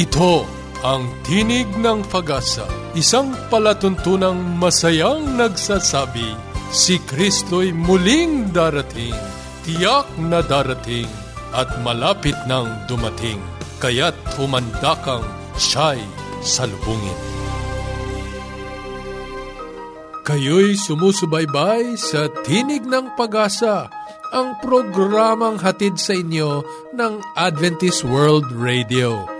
Ito ang Tinig ng Pag-asa, isang palatuntunang masayang nagsasabi, si Kristo'y muling darating, tiyak na darating, at malapit nang dumating, kaya't humanda kang siya'y salubungin. Kayo'y sumusubaybay sa Tinig ng Pag-asa, ang programang hatid sa inyo ng Adventist World Radio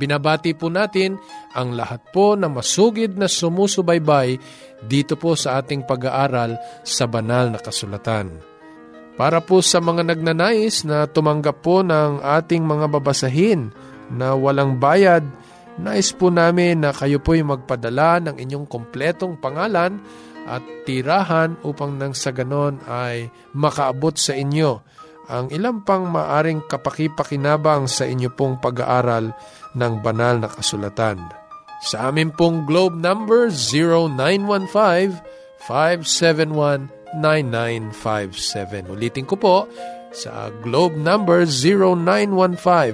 Binabati po natin ang lahat po na masugid na sumusubaybay dito po sa ating pag-aaral sa banal na kasulatan. Para po sa mga nagnanais na tumanggap po ng ating mga babasahin na walang bayad, nais po namin na kayo po'y magpadala ng inyong kompletong pangalan at tirahan upang nang sa ganon ay makaabot sa inyo ang ilang pang maaring kapakipakinabang sa inyo pong pag-aaral ng banal na kasulatan. Sa amin pong globe number 0915-571-9957. Ulitin ko po, sa globe number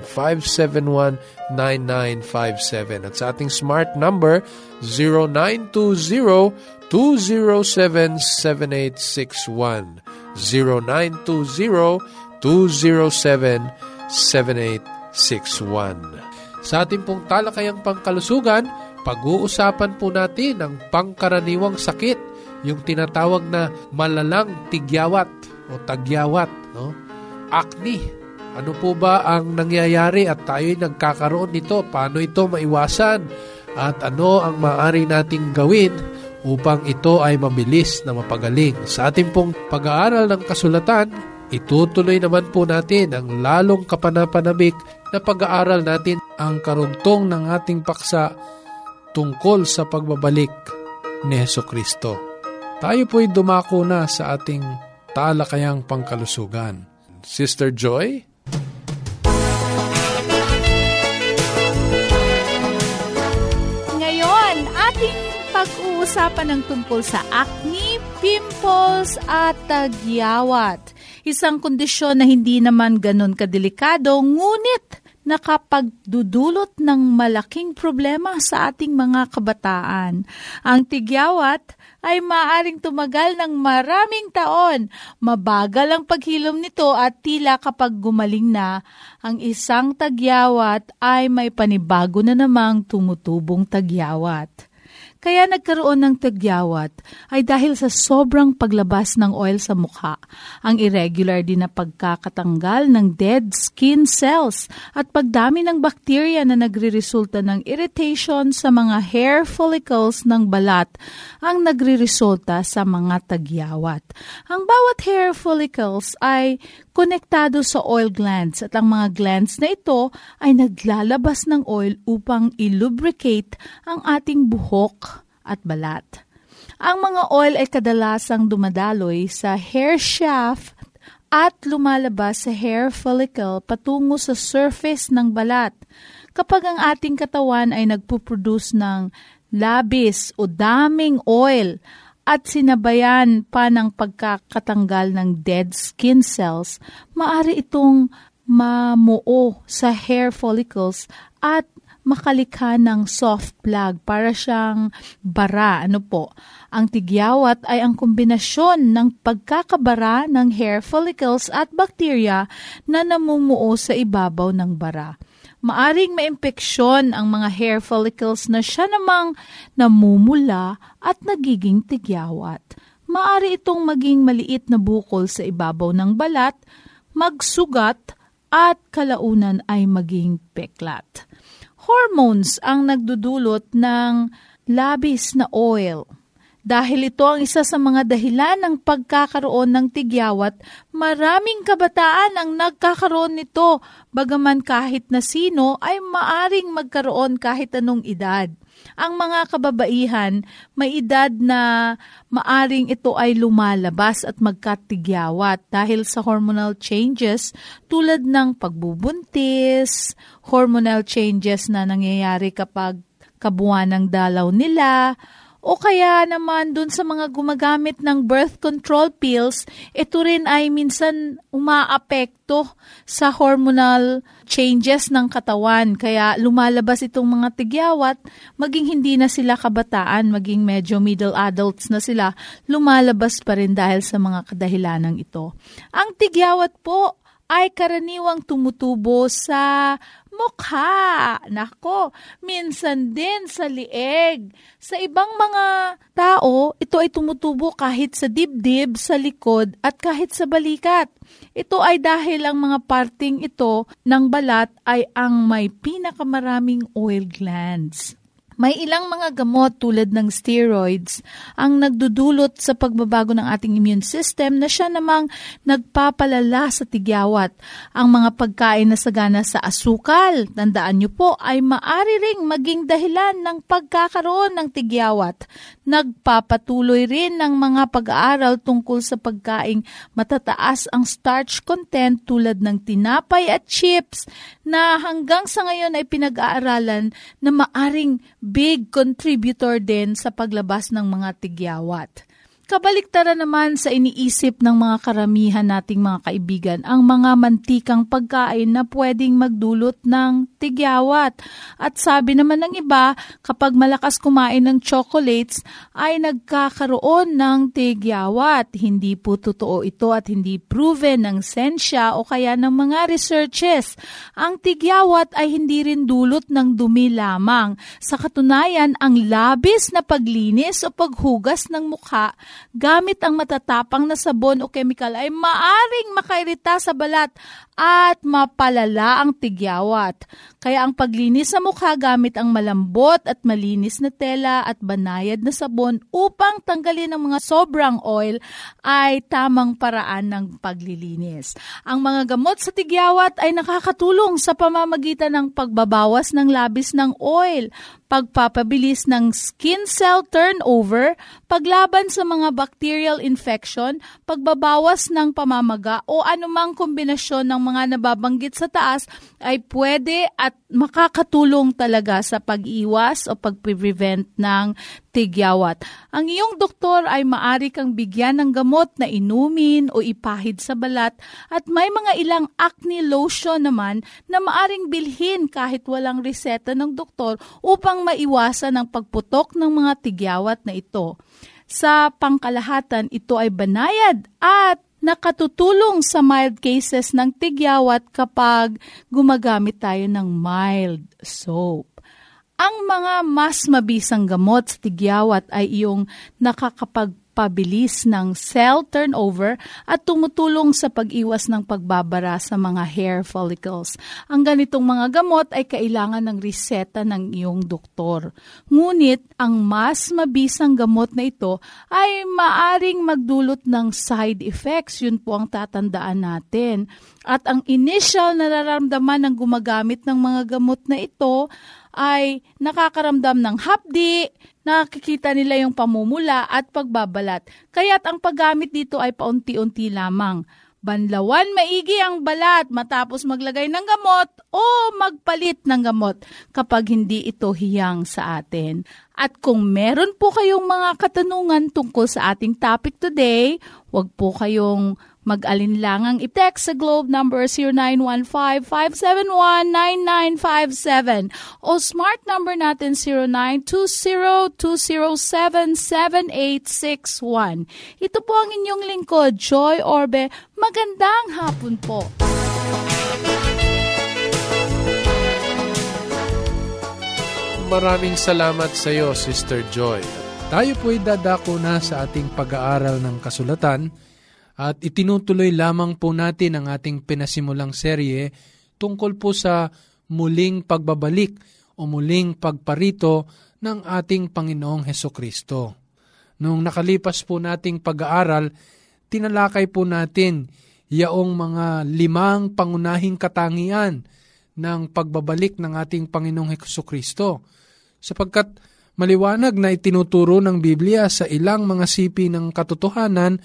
0915-571-9957 at sa ating smart number 0920-207-7861 0920-207-7861 sa ating pong talakayang pangkalusugan, pag-uusapan po natin ang pangkaraniwang sakit, yung tinatawag na malalang tigyawat o tagyawat, no? Acne. Ano po ba ang nangyayari at tayo'y nagkakaroon nito? Paano ito maiwasan? At ano ang maaari nating gawin upang ito ay mabilis na mapagaling? Sa ating pong pag-aaral ng kasulatan, itutuloy naman po natin ang lalong kapanapanabik na pag-aaral natin ang karugtong ng ating paksa tungkol sa pagbabalik ni Heso Kristo. Tayo po'y dumako na sa ating talakayang pangkalusugan. Sister Joy? Ngayon, ating pag-uusapan ng tungkol sa acne, pimples at tagyawat. Isang kondisyon na hindi naman ganun kadelikado, ngunit nakapagdudulot ng malaking problema sa ating mga kabataan. Ang tigyawat ay maaring tumagal ng maraming taon. Mabagal ang paghilom nito at tila kapag gumaling na, ang isang tagyawat ay may panibago na namang tumutubong tagyawat. Kaya nagkaroon ng tagyawat ay dahil sa sobrang paglabas ng oil sa mukha, ang irregular din na pagkakatanggal ng dead skin cells at pagdami ng bakterya na nagriresulta ng irritation sa mga hair follicles ng balat ang nagriresulta sa mga tagyawat. Ang bawat hair follicles ay konektado sa oil glands at ang mga glands na ito ay naglalabas ng oil upang ilubricate ang ating buhok at balat. Ang mga oil ay kadalasang dumadaloy sa hair shaft at lumalabas sa hair follicle patungo sa surface ng balat. Kapag ang ating katawan ay nagpuproduce ng labis o daming oil, at sinabayan pa ng pagkakatanggal ng dead skin cells, maari itong mamuo sa hair follicles at makalikha ng soft plug para siyang bara. Ano po? Ang tigyawat ay ang kombinasyon ng pagkakabara ng hair follicles at bacteria na namumuo sa ibabaw ng bara maaring maimpeksyon ang mga hair follicles na siya namang namumula at nagiging tigyawat. Maari itong maging maliit na bukol sa ibabaw ng balat, magsugat, at kalaunan ay maging peklat. Hormones ang nagdudulot ng labis na oil dahil ito ang isa sa mga dahilan ng pagkakaroon ng tigyawat, maraming kabataan ang nagkakaroon nito, bagaman kahit na sino ay maaring magkaroon kahit anong edad. Ang mga kababaihan, may edad na maaring ito ay lumalabas at magkatigyawat dahil sa hormonal changes tulad ng pagbubuntis, hormonal changes na nangyayari kapag kabuuan ng dalaw nila, o kaya naman dun sa mga gumagamit ng birth control pills, ito rin ay minsan umaapekto sa hormonal changes ng katawan. Kaya lumalabas itong mga tigyawat, maging hindi na sila kabataan, maging medyo middle adults na sila, lumalabas pa rin dahil sa mga kadahilanang ito. Ang tigyawat po ay karaniwang tumutubo sa mukha. Nako, minsan din sa lieg. Sa ibang mga tao, ito ay tumutubo kahit sa dibdib, sa likod, at kahit sa balikat. Ito ay dahil ang mga parting ito ng balat ay ang may pinakamaraming oil glands. May ilang mga gamot tulad ng steroids ang nagdudulot sa pagbabago ng ating immune system na siya namang nagpapalala sa tigyawat. Ang mga pagkain na sagana sa asukal, tandaan niyo po, ay maari ring maging dahilan ng pagkakaroon ng tigyawat. Nagpapatuloy rin ng mga pag-aaral tungkol sa pagkaing matataas ang starch content tulad ng tinapay at chips na hanggang sa ngayon ay pinag-aaralan na maaring big contributor din sa paglabas ng mga tigyawat. Kabaliktaran naman sa iniisip ng mga karamihan nating mga kaibigan ang mga mantikang pagkain na pwedeng magdulot ng tigyawat. At sabi naman ng iba, kapag malakas kumain ng chocolates ay nagkakaroon ng tigyawat. Hindi po totoo ito at hindi proven ng sensya o kaya ng mga researches. Ang tigyawat ay hindi rin dulot ng dumi lamang. Sa katunayan, ang labis na paglinis o paghugas ng mukha gamit ang matatapang na sabon o chemical ay maaring makairita sa balat at mapalala ang tigyawat. Kaya ang paglinis sa mukha gamit ang malambot at malinis na tela at banayad na sabon upang tanggalin ang mga sobrang oil ay tamang paraan ng paglilinis. Ang mga gamot sa tigyawat ay nakakatulong sa pamamagitan ng pagbabawas ng labis ng oil, pagpapabilis ng skin cell turnover, paglaban sa mga bacterial infection, pagbabawas ng pamamaga o anumang kombinasyon ng mga nababanggit sa taas ay pwede at makakatulong talaga sa pag-iwas o pag-prevent ng tigyawat. Ang iyong doktor ay maari kang bigyan ng gamot na inumin o ipahid sa balat at may mga ilang acne lotion naman na maaring bilhin kahit walang reseta ng doktor upang maiwasan ang pagputok ng mga tigyawat na ito. Sa pangkalahatan, ito ay banayad at nakatutulong sa mild cases ng tigyawat kapag gumagamit tayo ng mild soap. Ang mga mas mabisang gamot sa tigyawat ay iyong nakakapag pagpabilis ng cell turnover at tumutulong sa pag-iwas ng pagbabara sa mga hair follicles. Ang ganitong mga gamot ay kailangan ng reseta ng iyong doktor. Ngunit, ang mas mabisang gamot na ito ay maaring magdulot ng side effects. Yun po ang tatandaan natin. At ang initial na nararamdaman ng gumagamit ng mga gamot na ito ay nakakaramdam ng hapdi, nakikita nila yung pamumula at pagbabalat. Kaya't ang paggamit dito ay paunti-unti lamang. Banlawan maigi ang balat matapos maglagay ng gamot o magpalit ng gamot kapag hindi ito hiyang sa atin. At kung meron po kayong mga katanungan tungkol sa ating topic today, huwag po kayong Mag-alinlangang i-text sa Globe number 0915-571-9957 o smart number natin 0920-207-7861. Ito po ang inyong lingkod, Joy Orbe. Magandang hapon po. Maraming salamat sa iyo, Sister Joy. Tayo po'y dadako na sa ating pag-aaral ng kasulatan at itinutuloy lamang po natin ang ating pinasimulang serye tungkol po sa muling pagbabalik o muling pagparito ng ating Panginoong Heso Kristo. Noong nakalipas po nating pag-aaral, tinalakay po natin yaong mga limang pangunahing katangian ng pagbabalik ng ating Panginoong Heso Kristo. sapagkat maliwanag na itinuturo ng Biblia sa ilang mga sipi ng katotohanan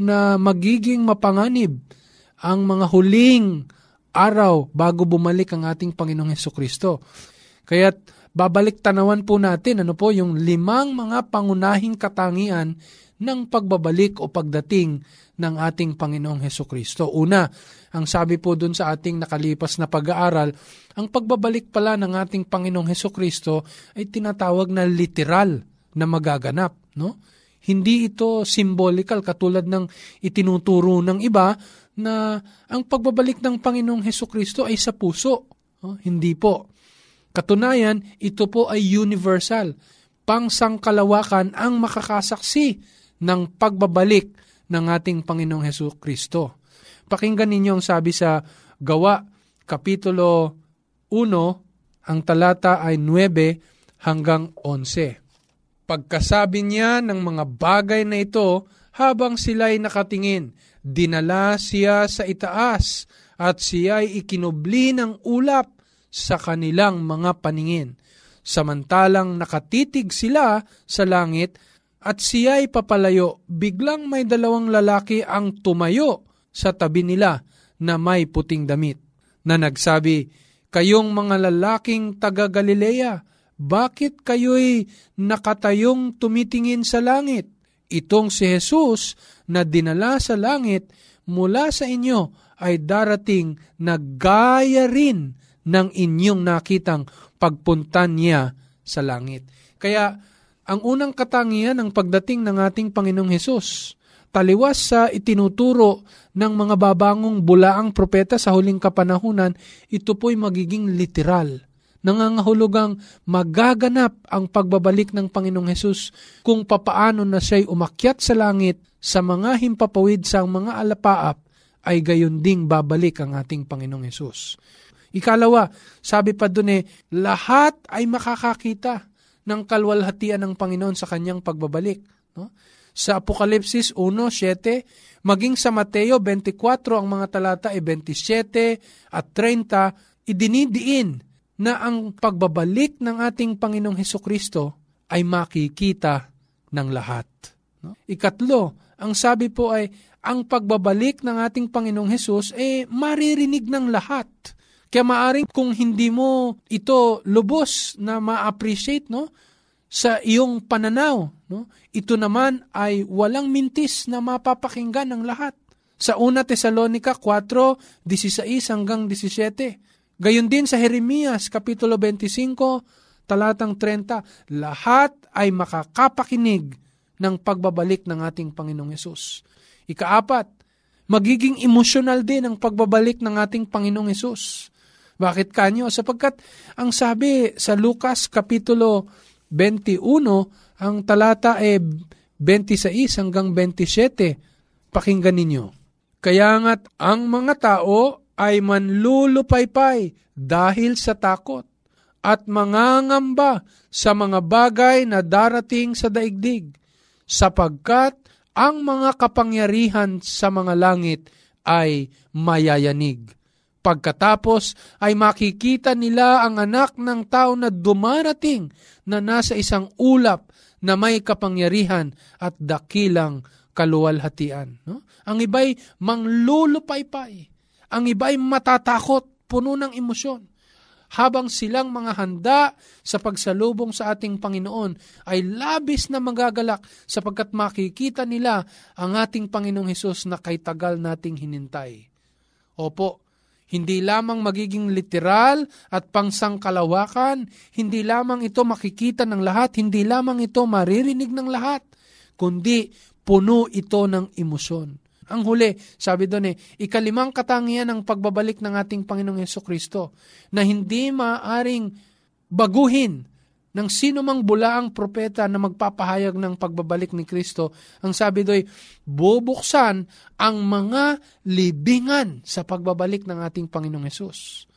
na magiging mapanganib ang mga huling araw bago bumalik ang ating Panginoong Heso Kristo. Kaya't babalik tanawan po natin ano po yung limang mga pangunahing katangian ng pagbabalik o pagdating ng ating Panginoong Heso Kristo. Una, ang sabi po dun sa ating nakalipas na pag-aaral, ang pagbabalik pala ng ating Panginoong Heso Kristo ay tinatawag na literal na magaganap. No? Hindi ito symbolical katulad ng itinuturo ng iba na ang pagbabalik ng Panginoong Heso Kristo ay sa puso. No? Hindi po. Katunayan, ito po ay universal. Pangsangkalawakan ang makakasaksi ng pagbabalik ng ating Panginoong Heso Kristo. Pakinggan ninyo ang sabi sa Gawa, Kapitulo 1, ang talata ay 9 hanggang 11. Pagkasabi niya ng mga bagay na ito, habang sila'y nakatingin, dinala siya sa itaas at siya'y ikinubli ng ulap sa kanilang mga paningin. Samantalang nakatitig sila sa langit at siya'y papalayo, biglang may dalawang lalaki ang tumayo sa tabi nila na may puting damit, na nagsabi, Kayong mga lalaking taga Galilea, bakit kayo'y nakatayong tumitingin sa langit? Itong si Jesus na dinala sa langit mula sa inyo ay darating na gaya rin ng inyong nakitang pagpuntan niya sa langit. Kaya ang unang katangian ng pagdating ng ating Panginoong Hesus, taliwas sa itinuturo ng mga babangong bulaang propeta sa huling kapanahunan, ito po'y magiging literal nangangahulugang magaganap ang pagbabalik ng Panginoong Hesus kung papaano na siya'y umakyat sa langit sa mga himpapawid sa mga alapaap ay gayon ding babalik ang ating Panginoong Hesus. Ikalawa, sabi pa dun eh, lahat ay makakakita ng kalwalhatian ng Panginoon sa kanyang pagbabalik. No? Sa Apokalipsis 1.7, maging sa Mateo 24, ang mga talata ay 27 at 30, idinidiin na ang pagbabalik ng ating Panginoong Heso Kristo ay makikita ng lahat. No? Ikatlo, ang sabi po ay, ang pagbabalik ng ating Panginoong Hesus eh maririnig ng lahat. Kaya maaring kung hindi mo ito lubos na ma-appreciate no, sa iyong pananaw, no, ito naman ay walang mintis na mapapakinggan ng lahat. Sa una Tesalonika 4:16 hanggang 17, Gayon din sa Jeremias Kapitulo 25, talatang 30, lahat ay makakapakinig ng pagbabalik ng ating Panginoong Yesus. Ikaapat, magiging emosyonal din ang pagbabalik ng ating Panginoong Yesus. Bakit kanyo? Sapagkat ang sabi sa Lucas Kapitulo 21, ang talata ay 26 hanggang 27. Pakinggan ninyo. Kaya nga't ang mga tao ay manlulupaypay dahil sa takot at mangangamba sa mga bagay na darating sa daigdig, sapagkat ang mga kapangyarihan sa mga langit ay mayayanig. Pagkatapos ay makikita nila ang anak ng tao na dumarating na nasa isang ulap na may kapangyarihan at dakilang kaluwalhatian. No? Ang iba'y manglulupaypay ang iba ay matatakot, puno ng emosyon. Habang silang mga handa sa pagsalubong sa ating Panginoon ay labis na magagalak sapagkat makikita nila ang ating Panginoong Hesus na kay tagal nating hinintay. Opo, hindi lamang magiging literal at pangsangkalawakan, hindi lamang ito makikita ng lahat, hindi lamang ito maririnig ng lahat, kundi puno ito ng emosyon. Ang huli, sabi doon eh, ikalimang katangian ng pagbabalik ng ating Panginoong Yeso Kristo na hindi maaring baguhin ng sino mang bulaang propeta na magpapahayag ng pagbabalik ni Kristo. Ang sabi do'y, bubuksan ang mga libingan sa pagbabalik ng ating Panginoong Yesus.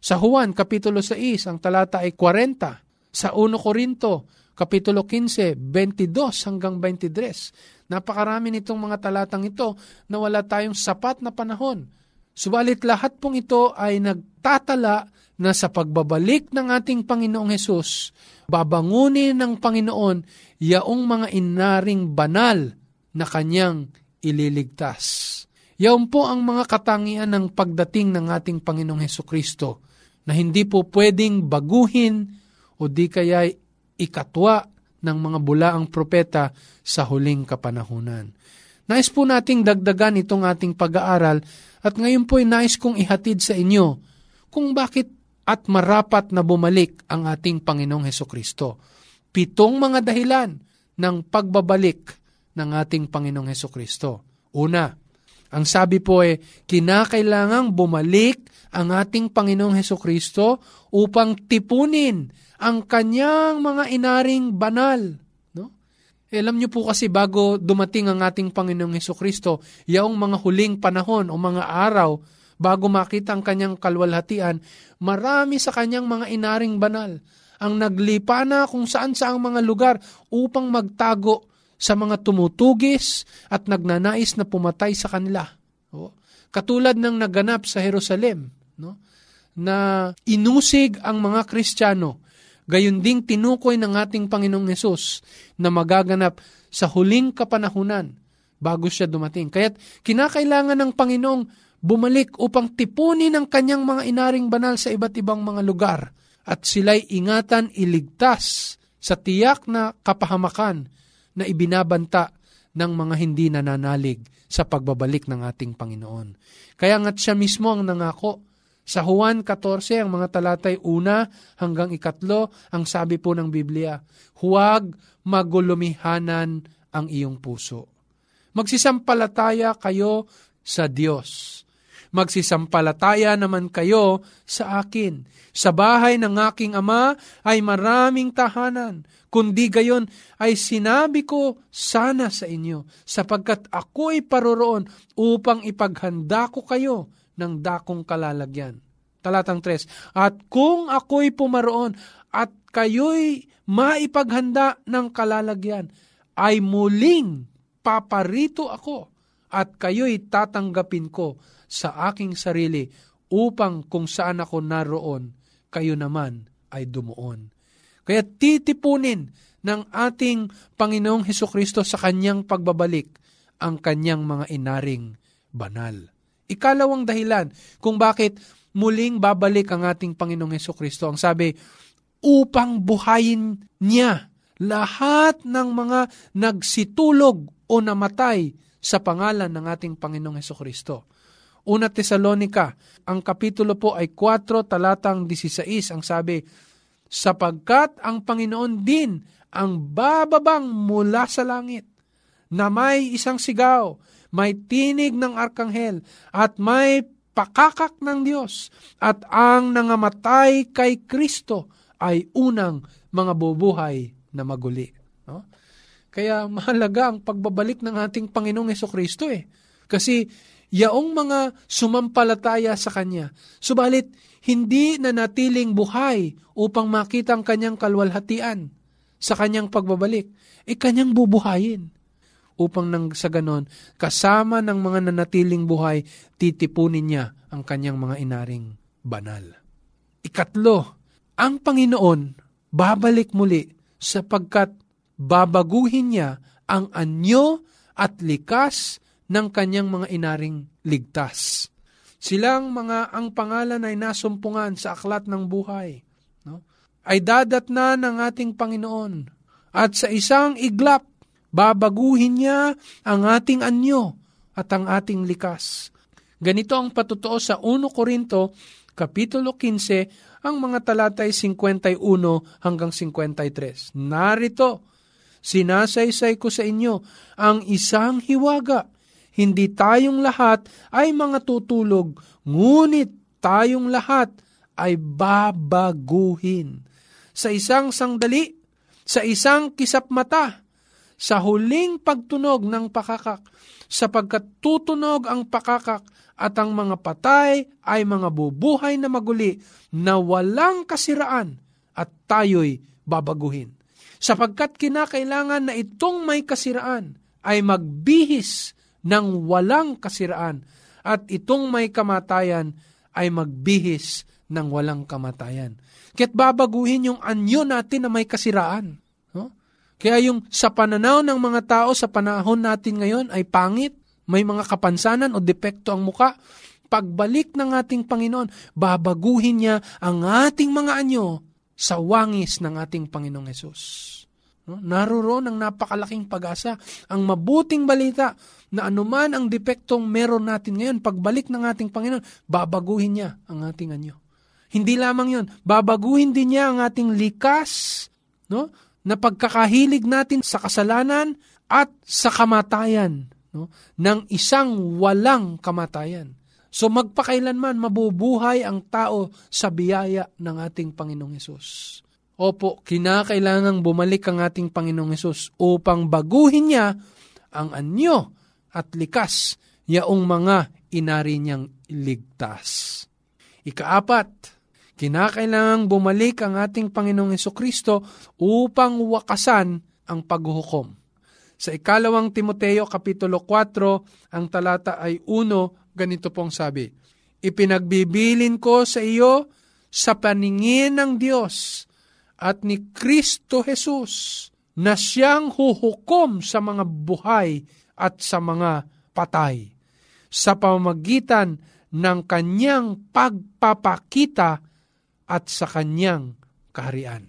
Sa Juan, Kapitulo 6, ang talata ay 40. Sa 1 Korinto, Kapitulo 15, 22 hanggang 23 Napakarami nitong mga talatang ito na wala tayong sapat na panahon. Subalit lahat pong ito ay nagtatala na sa pagbabalik ng ating Panginoong Hesus, babangunin ng Panginoon yaong mga inaring banal na kanyang ililigtas. Yaon po ang mga katangian ng pagdating ng ating Panginoong Heso Kristo na hindi po pwedeng baguhin o di kaya ikatwa ng mga bulaang propeta sa huling kapanahunan. Nais po nating dagdagan itong ating pag-aaral at ngayon po ay nais kong ihatid sa inyo kung bakit at marapat na bumalik ang ating Panginoong Heso Kristo. Pitong mga dahilan ng pagbabalik ng ating Panginoong Heso Kristo. Una, ang sabi po ay, kinakailangang bumalik ang ating Panginoong Heso Kristo upang tipunin ang kanyang mga inaring banal. No? E, alam niyo po kasi bago dumating ang ating Panginoong Heso Kristo, yaong mga huling panahon o mga araw, bago makita ang kanyang kalwalhatian, marami sa kanyang mga inaring banal ang naglipa na kung saan saang mga lugar upang magtago sa mga tumutugis at nagnanais na pumatay sa kanila. O, katulad ng naganap sa Jerusalem, no? na inusig ang mga Kristiyano, gayon ding tinukoy ng ating Panginoong Yesus na magaganap sa huling kapanahunan bago siya dumating. Kaya't kinakailangan ng Panginoong bumalik upang tipunin ang kanyang mga inaring banal sa iba't ibang mga lugar at sila'y ingatan iligtas sa tiyak na kapahamakan na ibinabanta ng mga hindi nananalig sa pagbabalik ng ating Panginoon. Kaya nga't siya mismo ang nangako. Sa Juan 14, ang mga talatay una hanggang ikatlo, ang sabi po ng Biblia, huwag magulumihanan ang iyong puso. Magsisampalataya kayo sa Diyos. Magsisampalataya naman kayo sa akin. Sa bahay ng aking ama ay maraming tahanan kundi gayon ay sinabi ko sana sa inyo, sapagkat ako'y paroroon upang ipaghanda ko kayo ng dakong kalalagyan. Talatang 3, At kung ako'y pumaroon at kayo'y maipaghanda ng kalalagyan, ay muling paparito ako at kayo'y tatanggapin ko sa aking sarili upang kung saan ako naroon, kayo naman ay dumuon. Kaya titipunin ng ating Panginoong Heso Kristo sa kanyang pagbabalik ang kanyang mga inaring banal. Ikalawang dahilan kung bakit muling babalik ang ating Panginoong Heso Kristo. Ang sabi, upang buhayin niya lahat ng mga nagsitulog o namatay sa pangalan ng ating Panginoong Heso Kristo. Una Tesalonika, ang kapitulo po ay 4 talatang 16, ang sabi, sapagkat ang Panginoon din ang bababang mula sa langit, na may isang sigaw, may tinig ng arkanghel, at may pakakak ng Diyos, at ang nangamatay kay Kristo ay unang mga bubuhay na maguli. No? Kaya mahalaga ang pagbabalik ng ating Panginoong Yeso Kristo eh. Kasi yaong mga sumampalataya sa Kanya, subalit hindi na natiling buhay upang makita ang kanyang kalwalhatian sa kanyang pagbabalik, e kanyang bubuhayin. Upang nang sa ganon, kasama ng mga nanatiling buhay, titipunin niya ang kanyang mga inaring banal. Ikatlo, ang Panginoon babalik muli sapagkat babaguhin niya ang anyo at likas ng kanyang mga inaring ligtas. Silang mga ang pangalan ay nasumpungan sa aklat ng buhay. No? Ay dadatna ng ating Panginoon. At sa isang iglap, babaguhin niya ang ating anyo at ang ating likas. Ganito ang patutuo sa 1 Korinto, Kapitulo 15, ang mga talatay 51 hanggang 53. Narito, sinasaysay ko sa inyo ang isang hiwaga hindi tayong lahat ay mga tutulog, ngunit tayong lahat ay babaguhin. Sa isang sangdali, sa isang kisap mata, sa huling pagtunog ng pakakak, sapagkat tutunog ang pakakak at ang mga patay ay mga bubuhay na maguli na walang kasiraan at tayo'y babaguhin. Sapagkat kinakailangan na itong may kasiraan ay magbihis ng walang kasiraan at itong may kamatayan ay magbihis ng walang kamatayan. Kaya't babaguhin yung anyo natin na may kasiraan. No? Kaya yung sa pananaw ng mga tao sa panahon natin ngayon ay pangit, may mga kapansanan o depekto ang muka, pagbalik ng ating Panginoon, babaguhin niya ang ating mga anyo sa wangis ng ating Panginoong Yesus. No? Naroon napakalaking pag-asa, ang mabuting balita na anuman ang depektong meron natin ngayon, pagbalik ng ating Panginoon, babaguhin niya ang ating anyo. Hindi lamang yon, babaguhin din niya ang ating likas, no? na pagkakahilig natin sa kasalanan at sa kamatayan no? ng isang walang kamatayan. So magpakailanman mabubuhay ang tao sa biyaya ng ating Panginoong Hesus. Opo, kinakailangang bumalik ang ating Panginoong Hesus upang baguhin niya ang anyo at likas yaong mga inari niyang ligtas. Ikaapat, Kinakailangang bumalik ang ating Panginoong Yeso Kristo upang wakasan ang paghuhukom. Sa ikalawang Timoteo Kapitulo 4, ang talata ay 1, ganito pong sabi, Ipinagbibilin ko sa iyo sa paningin ng Diyos at ni Kristo Jesus na siyang huhukom sa mga buhay at sa mga patay sa pamamagitan ng kanyang pagpapakita at sa kanyang kaharian.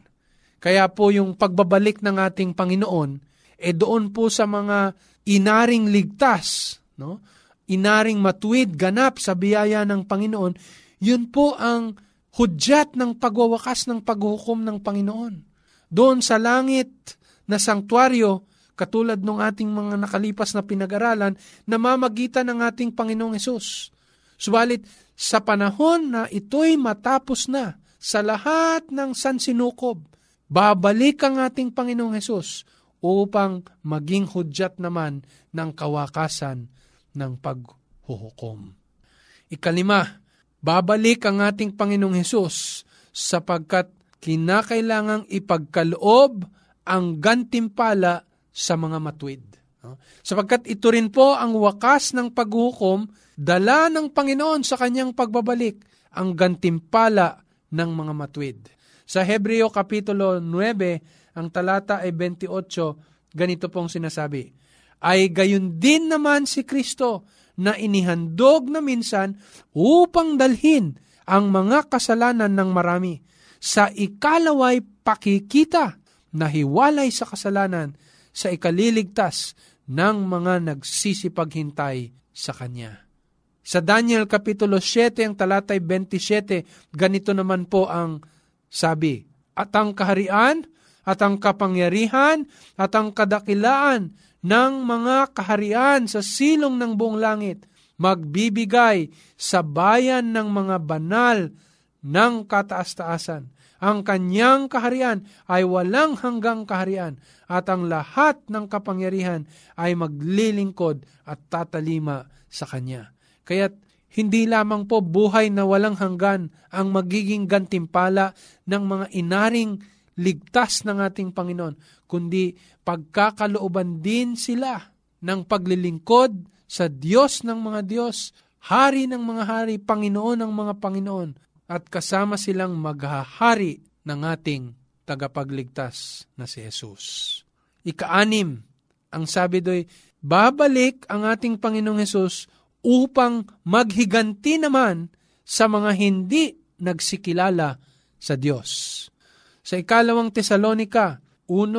Kaya po yung pagbabalik ng ating Panginoon, eh doon po sa mga inaring ligtas, no? inaring matuwid, ganap sa biyaya ng Panginoon, yun po ang hudyat ng pagwawakas ng paghukom ng Panginoon. Doon sa langit na sanktuaryo, katulad ng ating mga nakalipas na pinag-aralan, namamagitan ng ating Panginoong Yesus. Subalit, sa panahon na ito'y matapos na, sa lahat ng sansinukob, babalik ang ating Panginoong Hesus upang maging hudyat naman ng kawakasan ng paghuhukom. Ikalima, babalik ang ating Panginoong Hesus sapagkat kinakailangang ipagkaloob ang gantimpala sa mga matwid. Sapagkat ito rin po ang wakas ng paghuhukom, dala ng Panginoon sa kanyang pagbabalik, ang gantimpala ng mga matwid. Sa Hebreo Kapitulo 9, ang talata ay 28, ganito pong sinasabi, Ay gayon din naman si Kristo na inihandog na minsan upang dalhin ang mga kasalanan ng marami. Sa ikalaway pakikita na hiwalay sa kasalanan sa ikaliligtas ng mga nagsisipaghintay sa Kanya. Sa Daniel Kapitulo 7, ang talatay 27, ganito naman po ang sabi, At ang kaharian, at ang kapangyarihan, at ang kadakilaan ng mga kaharian sa silong ng buong langit, magbibigay sa bayan ng mga banal ng kataas-taasan. Ang kanyang kaharian ay walang hanggang kaharian at ang lahat ng kapangyarihan ay maglilingkod at tatalima sa kanya. Kaya't hindi lamang po buhay na walang hanggan ang magiging gantimpala ng mga inaring ligtas ng ating Panginoon, kundi pagkakalooban din sila ng paglilingkod sa Diyos ng mga Diyos, Hari ng mga hari, Panginoon ng mga Panginoon, at kasama silang maghahari ng ating tagapagligtas na si Jesus. Ikaanim, ang sabi do'y, babalik ang ating Panginoong Jesus upang maghiganti naman sa mga hindi nagsikilala sa Diyos. Sa ikalawang Tesalonika 1,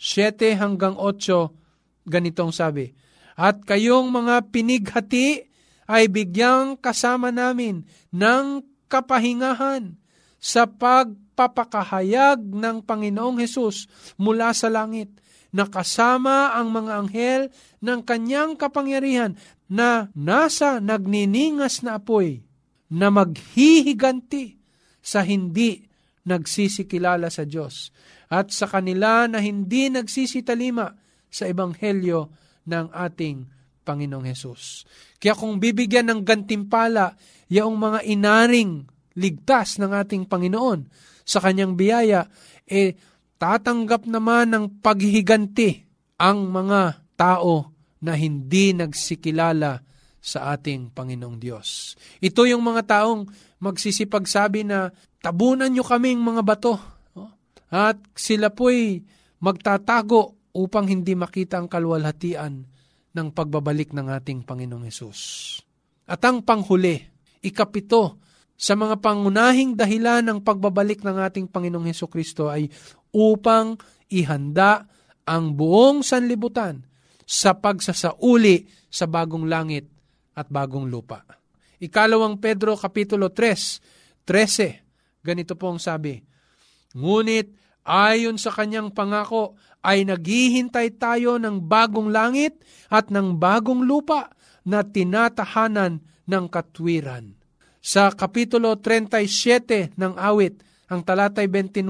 7 hanggang 8, ganitong sabi, At kayong mga pinighati ay bigyang kasama namin ng kapahingahan sa pagpapakahayag ng Panginoong Hesus mula sa langit na kasama ang mga anghel ng kanyang kapangyarihan na nasa nagniningas na apoy na maghihiganti sa hindi nagsisikilala sa Diyos at sa kanila na hindi nagsisitalima sa ebanghelyo ng ating Panginoong Hesus. Kaya kung bibigyan ng gantimpala yaong mga inaring ligtas ng ating Panginoon sa kanyang biyaya, eh tatanggap naman ng paghihiganti ang mga tao na hindi nagsikilala sa ating Panginoong Diyos. Ito yung mga taong magsisipagsabi na tabunan nyo kaming mga bato. At sila po'y magtatago upang hindi makita ang kalwalhatian ng pagbabalik ng ating Panginoong Yesus. At ang panghuli, ikapito, sa mga pangunahing dahilan ng pagbabalik ng ating Panginoong Heso Kristo ay upang ihanda ang buong sanlibutan sa pagsasauli sa bagong langit at bagong lupa. Ikalawang Pedro Kapitulo 3, 13, ganito po ang sabi, Ngunit ayon sa kanyang pangako ay naghihintay tayo ng bagong langit at ng bagong lupa na tinatahanan ng katwiran. Sa Kapitulo 37 ng awit, ang talatay 29,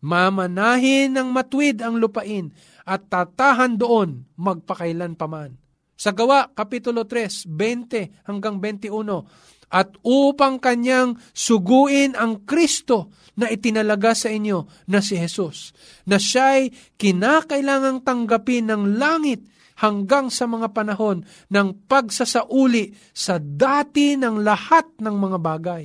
mamanahin ng matwid ang lupain at tatahan doon magpakailan paman. Sa gawa, Kapitulo 3, 20 hanggang 21, at upang kanyang suguin ang Kristo na itinalaga sa inyo na si Jesus, na siya'y kinakailangang tanggapin ng langit hanggang sa mga panahon ng pagsasauli sa dati ng lahat ng mga bagay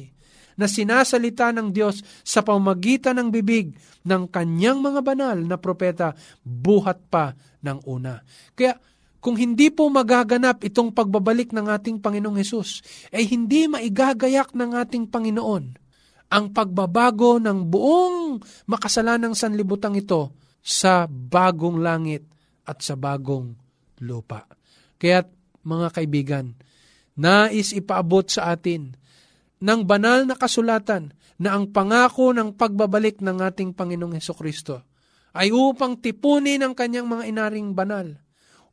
na sinasalita ng Diyos sa pamagitan ng bibig ng kanyang mga banal na propeta buhat pa ng una. Kaya kung hindi po magaganap itong pagbabalik ng ating Panginoong Hesus, ay hindi maigagayak ng ating Panginoon ang pagbabago ng buong makasalanang sanlibutang ito sa bagong langit at sa bagong lupa. Kaya mga kaibigan, nais ipaabot sa atin ng banal na kasulatan na ang pangako ng pagbabalik ng ating Panginoong Heso Kristo ay upang tipunin ang kanyang mga inaring banal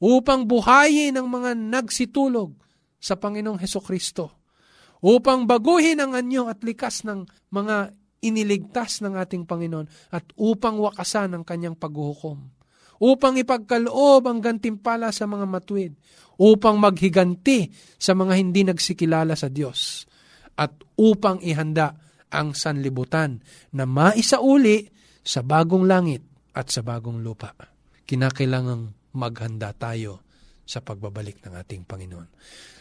upang buhayin ang mga nagsitulog sa Panginoong Heso Kristo, upang baguhin ang anyo at likas ng mga iniligtas ng ating Panginoon at upang wakasan ang kanyang paghuhukom, upang ipagkaloob ang gantimpala sa mga matuwid, upang maghiganti sa mga hindi nagsikilala sa Diyos, at upang ihanda ang sanlibutan na maisauli sa bagong langit at sa bagong lupa. Kinakailangang maghanda tayo sa pagbabalik ng ating Panginoon.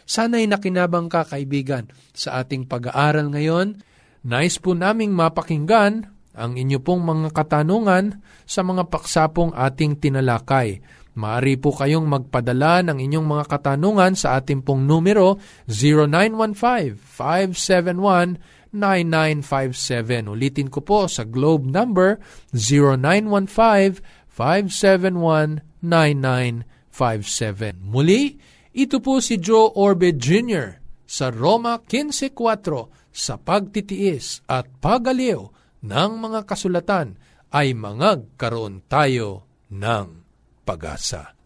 Sana'y nakinabang ka, kaibigan, sa ating pag-aaral ngayon. Nais po naming mapakinggan ang inyo pong mga katanungan sa mga paksapong ating tinalakay. Maaari po kayong magpadala ng inyong mga katanungan sa ating pong numero 0915-571-9957. Ulitin ko po sa globe number 0915 571-9957. Muli, ito po si Joe Orbe Jr. sa Roma 15.4 sa pagtitiis at pagaliw ng mga kasulatan ay mangagkaroon tayo ng pag-asa.